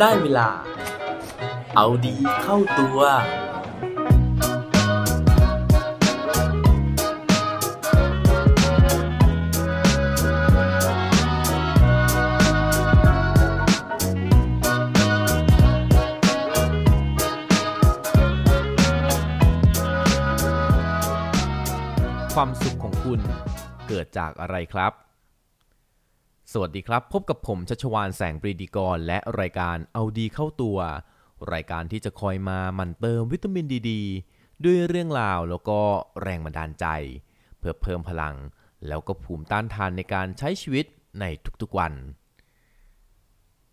ได้เวลา เอาดีเข้าตัว ความสุขของคุณเกิดจากอะไรครับ สวัสดีครับ พบกับผมชัชวานแสงปรีดีกร และรายการเอาดีเข้าตัว รายการที่จะคอยมามันเติมวิตามินดีดด้วยเรื่องราวแล้วก็แรงบันดาลใจ เพื่อเพิ่มพลัง แล้วก็ภูมิต้านทานในการใช้ชีวิตในทุกๆวัน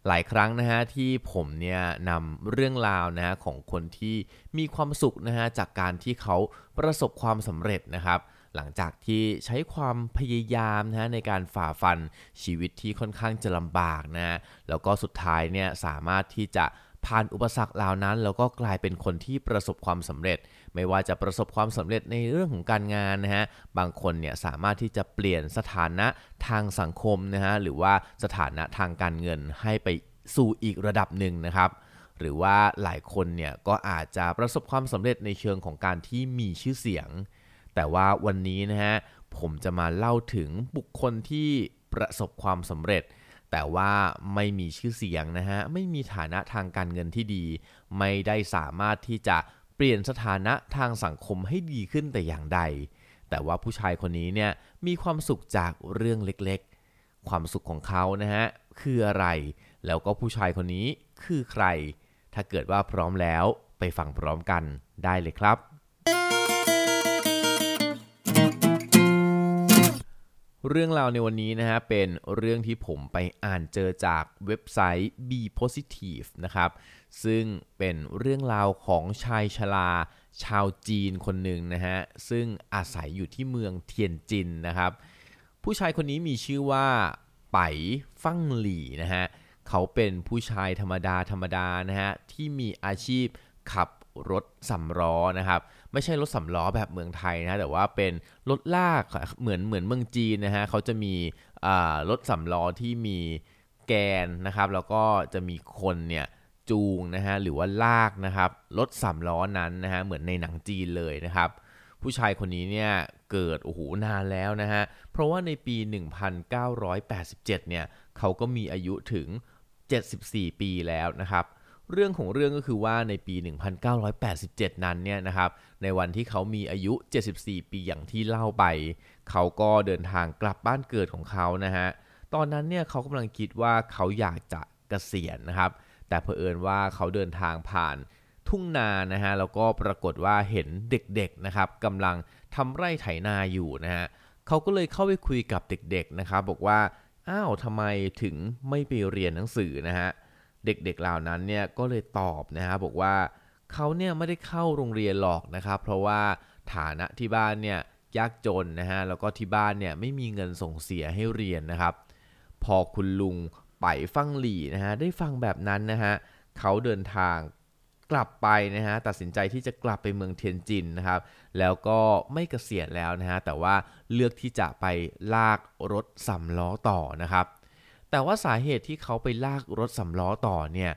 หลายครั้งนะฮะที่ผมเนี่ยนำเรื่องราวนะฮะของคนที่มีความสุขนะฮะจากการที่เขาประสบความสำเร็จนะครับ หลังจากที่ใช้ความพยายามนะในการฝ่าฟันชีวิตที่ค่อนข้างจะลำบากนะฮะแล้วก็สุดท้ายเนี่ยสามารถที่จะผ่านอุปสรรคเหล่านั้น แล้วก็กลายเป็นคนที่ประสบความสำเร็จ ไม่ว่าจะประสบความสำเร็จในเรื่องของการงานนะฮะบางคนเนี่ยสามารถที่จะเปลี่ยนสถานะทางสังคมนะฮะหรือว่าสถานะทางการเงินให้ไปสู่อีกระดับหนึ่งนะครับ หรือว่าหลายคนเนี่ยก็อาจจะประสบความสำเร็จในเชิงของการที่มีชื่อเสียง แต่ว่าวันนี้นะฮะผมจะมาเล่าถึงบุคคลที่ประสบความสำเร็จ แต่ว่าไม่มีชื่อเสียงนะฮะไม่มีฐานะทางการเงินที่ดี ไม่ได้สามารถที่จะเปลี่ยนสถานะทางสังคมให้ดีขึ้นแต่อย่างใด แต่ว่าผู้ชายคนนี้เนี่ยมีความสุขจากเรื่องเล็กๆ ความสุขของเขานะฮะคืออะไร แล้วก็ผู้ชายคนนี้คือใคร ถ้าเกิดว่าพร้อมแล้วไปฟังพร้อมกันได้เลยครับ เรื่องราวในวันนี้นะฮะเป็นเรื่องที่ผมไปอ่านเจอจากเว็บไซต์ Be Positive นะครับ ซึ่งเป็นเรื่องราวของชายชราชาวจีนคนหนึ่งนะฮะซึ่งอาศัยอยู่ที่เมืองเทียนจินนะครับ ผู้ชายคนนี้มีชื่อว่าไปฟั่งหลี่นะฮะเขาเป็นผู้ชายธรรมดาธรรมดานะฮะที่มีอาชีพ ขับรถสำล้อนะครับ ไม่ใช่รถสำล้อแบบเมืองไทยนะแต่ว่าเป็นรถลากเหมือนเหมือนเมืองจีนนะฮะเขาจะมีรถสำล้อที่มีแกนนะครับแล้วก็จะมีคนเนี่ยจูงนะฮะหรือว่าลากนะครับรถสำล้อนั้นนะฮะเหมือนในหนังจีนเลยนะครับ ผู้ชายคนนี้เนี่ยเกิดโอ้โหนานแล้วนะฮะเพราะว่าในปี 1987 เนี่ยเขาก็มีอายุถึง 74 ปีแล้วนะครับ เรื่องของเรื่องก็คือว่าในปี 1987 นั้นเนี่ยนะครับ ในวันที่เขามีอายุ 74 ปีอย่างที่เล่าไป เขาก็เดินทางกลับบ้านเกิดของเขานะฮะ ตอนนั้นเนี่ยเขากำลังคิดว่าเขาอยากจะเกษียณนะครับ แต่เผอิญว่าเขาเดินทางผ่านทุ่งนานะฮะ แล้วก็ปรากฏว่าเห็นเด็กๆนะครับกำลังทำไร่ไถนาอยู่นะฮะ เขาก็เลยเข้าไปคุยกับเด็กๆนะครับ บอกว่า อ้าวทำไมถึงไม่ไปเรียนหนังสือนะฮะเเด็กๆเหล่านั้นเนี่ยก็เลยตอบนะฮะบอกว่าเขาเนี่ยไม่ได้เข้าโรงเรียนหรอกนะครับ เพราะว่าฐานะที่บ้านเนี่ยยากจนนะฮะแล้วก็ที่บ้านเนี่ยไม่มีเงินส่งเสียให้เรียนนะครับ พอคุณลุงไปฟังหลี่นะฮะได้ฟังแบบนั้นนะฮะเขาเดินทางกลับไปนะฮะตัดสินใจที่จะกลับไปเมืองเทียนจินนะครับ แล้วก็ไม่เกษียณแล้วนะฮะแต่ว่าเลือกที่จะไปลากรถสำล้อต่อนะครับ แต่ว่าสาเหตุที่เขาไปลากรถสำล้อต่อเนี่ย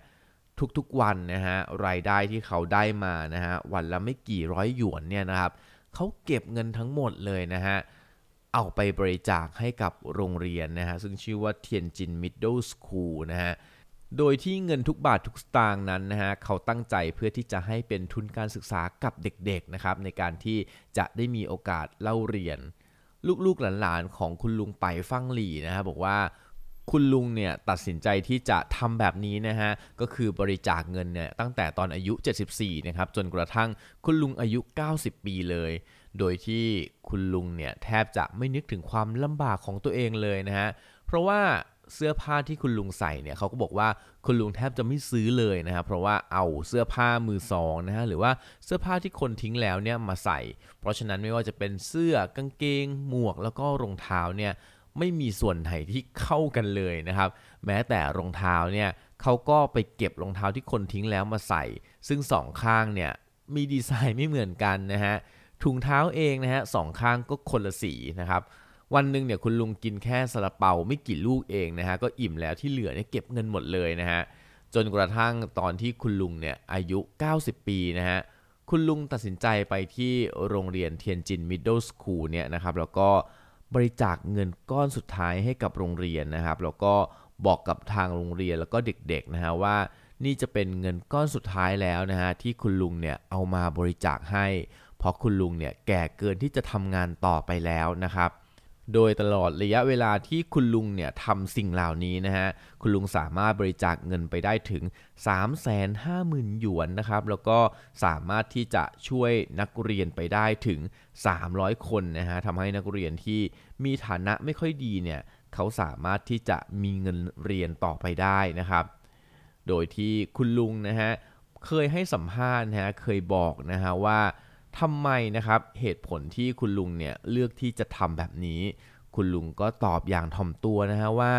ทุกๆวันนะฮะรายได้ที่เขาได้มานะฮะวันละไม่กี่ร้อยหยวนเนี่ยนะครับเขาเก็บเงินทั้งหมดเลยนะฮะเอาไปบริจาคให้กับโรงเรียนนะฮะซึ่งชื่อว่าเทียนจินมิดเดิลสคูลนะฮะโดยที่เงินทุกบาททุกสตางค์นั้นนะฮะเขาตั้งใจเพื่อที่จะให้เป็นทุนการศึกษากับเด็กๆนะครับในการที่จะได้มีโอกาสเล่าเรียน ลูกๆหลานๆของคุณลุงไปฟังหลี่นะฮะบอกว่า คุณลุงเนี่ยตัดสินใจที่จะทำแบบนี้นะฮะก็คือบริจาคเงินเนี่ยตั้งแต่ตอนอายุ 74 นะครับจนกระทั่งคุณลุงอายุ 90 ปีเลย โดยที่คุณลุงเนี่ยแทบจะไม่นึกถึงความลำบากของตัวเองเลยนะฮะเพราะว่าเสื้อผ้าที่คุณลุงใส่เนี่ยเขาก็บอกว่าคุณลุงแทบจะไม่ซื้อเลยนะครับเพราะว่าเอาเสื้อผ้ามือสองนะฮะหรือว่าเสื้อผ้าที่คนทิ้งแล้วเนี่ยมาใส่ เพราะฉะนั้นไม่ว่าจะเป็นเสื้อกางเกงหมวกแล้วก็รองเท้าเนี่ย ไม่มีส่วนไหนที่เข้ากันเลยนะครับ แม้แต่รองเท้าเนี่ยเขาก็ไปเก็บรองเท้าที่คนทิ้งแล้วมาใส่ ซึ่งสองข้างเนี่ยมีดีไซน์ไม่เหมือนกันนะฮะถุงเท้าเองนะฮะสองข้างก็คนละสีนะครับวันหนึ่งเนี่ยคุณลุงกินแค่ซาลาเปาไม่กี่ลูกเองนะฮะก็อิ่มแล้วที่เหลือเนี่ยเก็บเงินหมดเลยนะฮะจนกระทั่งตอนที่คุณลุงเนี่ยอายุ 90 ปีนะฮะคุณลุงตัดสินใจไปที่โรงเรียนเทียนจินมิดเดิลสคูลเนี่ยนะครับแล้วก็ บริจาคเงินก้อนสุดท้ายให้กับโรงเรียนนะครับ แล้วก็บอกกับทางโรงเรียนแล้วก็เด็กๆนะฮะว่า นี่จะเป็นเงินก้อนสุดท้ายแล้วนะฮะที่คุณลุงเนี่ยเอามาบริจาคให้ เพราะคุณลุงเนี่ยแก่เกินที่จะทำงานต่อไปแล้วนะครับ โดยตลอดระยะเวลาที่คุณลุงเนี่ยทำสิ่งเหล่านี้นะฮะ คุณลุงสามารถบริจาคเงินไปได้ถึง 350,000 หยวนนะครับ แล้วก็สามารถที่จะช่วยนักเรียนไปได้ถึง 300 คนนะฮะทำให้นักเรียนที่มีฐานะไม่ค่อยดีเนี่ยเขาสามารถที่จะมีเงินเรียนต่อไปได้นะครับ โดยที่คุณลุงนะฮะเคยให้สัมภาษณ์นะฮะเคยบอกนะฮะว่า ทำไมนะครับเหตุผลที่คุณลุงเนี่ยเลือกที่จะทำแบบนี้ คุณลุงก็ตอบอย่างถ่อมตัวนะฮะว่า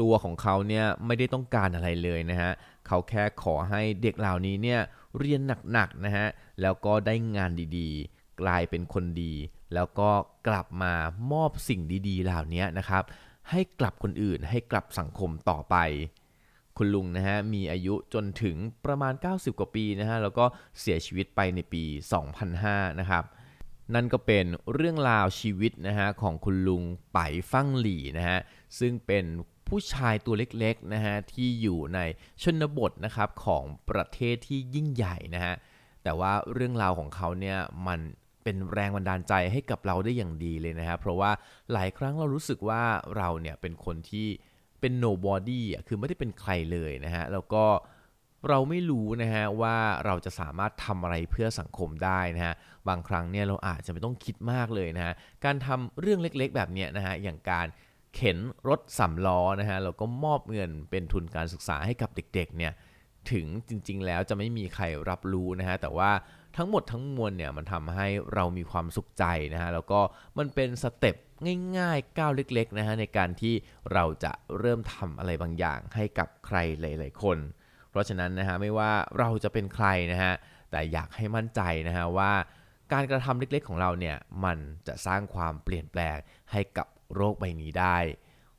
ตัวของเขาเนี่ยไม่ได้ต้องการอะไรเลยนะฮะเขาแค่ขอให้เด็กเหล่านี้เนี่ยเรียนหนักๆนะฮะแล้วก็ได้งานดีๆ กลายเป็นคนดี แล้วก็กลับมามอบสิ่งดีๆ เหล่านี้นะครับ ให้กลับคนอื่นให้กลับสังคมต่อไป คุณลุงนะฮะมีอายุจนถึงประมาณ 90 กว่าปีนะฮะแล้วก็เสียชีวิตไปในปี 2005 นะครับนั่นก็เป็นเรื่องราวชีวิตนะฮะของคุณลุงไปฟั่งหลี่นะฮะซึ่งเป็นผู้ชายตัวเล็กๆนะฮะที่อยู่ในชนบทนะครับของประเทศที่ยิ่งใหญ่นะฮะแต่ว่าเรื่องราวของเขาเนี่ยมันเป็นแรงบันดาลใจให้กับเราได้อย่างดีเลยนะครับเพราะว่าหลายครั้งเรารู้สึกว่าเราเนี่ยเป็นคนที่ เป็น nobody อะคือไม่ได้เป็นใครเลยนะฮะแล้วก็เราไม่รู้นะฮะว่าเราจะสามารถทำอะไรเพื่อสังคมได้นะฮะบางครั้งเนี่ยเราอาจจะไม่ต้องคิดมากเลยนะฮะการทำเรื่องเล็กๆ แบบเนี้ยนะฮะอย่างการเข็นรถสำล้อนะฮะแล้วก็มอบเงินเป็นทุนการศึกษาให้กับเด็กๆเนี่ยถึงจริงๆแล้วจะไม่มีใครรับรู้นะฮะแต่ว่า ทั้งหมดทั้งมวลเนี่ยมันทำให้เรามีความสุขใจนะฮะแล้วก็มันเป็นสเต็ปง่ายๆก้าวเล็กๆนะฮะในการที่เราจะเริ่มทำอะไรบางอย่างให้กับใครหลายๆคน เพราะฉะนั้นนะฮะไม่ว่าเราจะเป็นใครนะฮะแต่อยากให้มั่นใจนะฮะว่า การกระทำเล็กๆของเราเนี่ยมันจะสร้างความเปลี่ยนแปลงให้กับโรคใบนี้ได้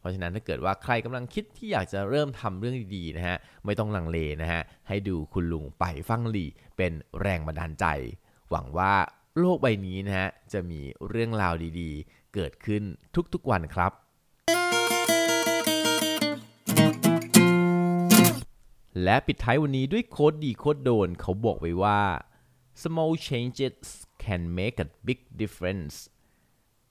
เพราะฉะนั้นถ้าเกิดว่าใครกำลังคิดที่อยากจะเริ่มทำเรื่องดีๆนะฮะไม่ต้องลังเลนะฮะให้ดูคุณลุงไปฟังหลีเป็นแรงบันดาลใจ หวังว่าโลกใบนี้นะฮะจะมีเรื่องราวดีๆ เกิดขึ้นทุกๆวันครับ และปิดท้ายวันนี้ด้วยโค้ดดีโค้ดโดนเขาบอกไว้ว่า small changes can make a big difference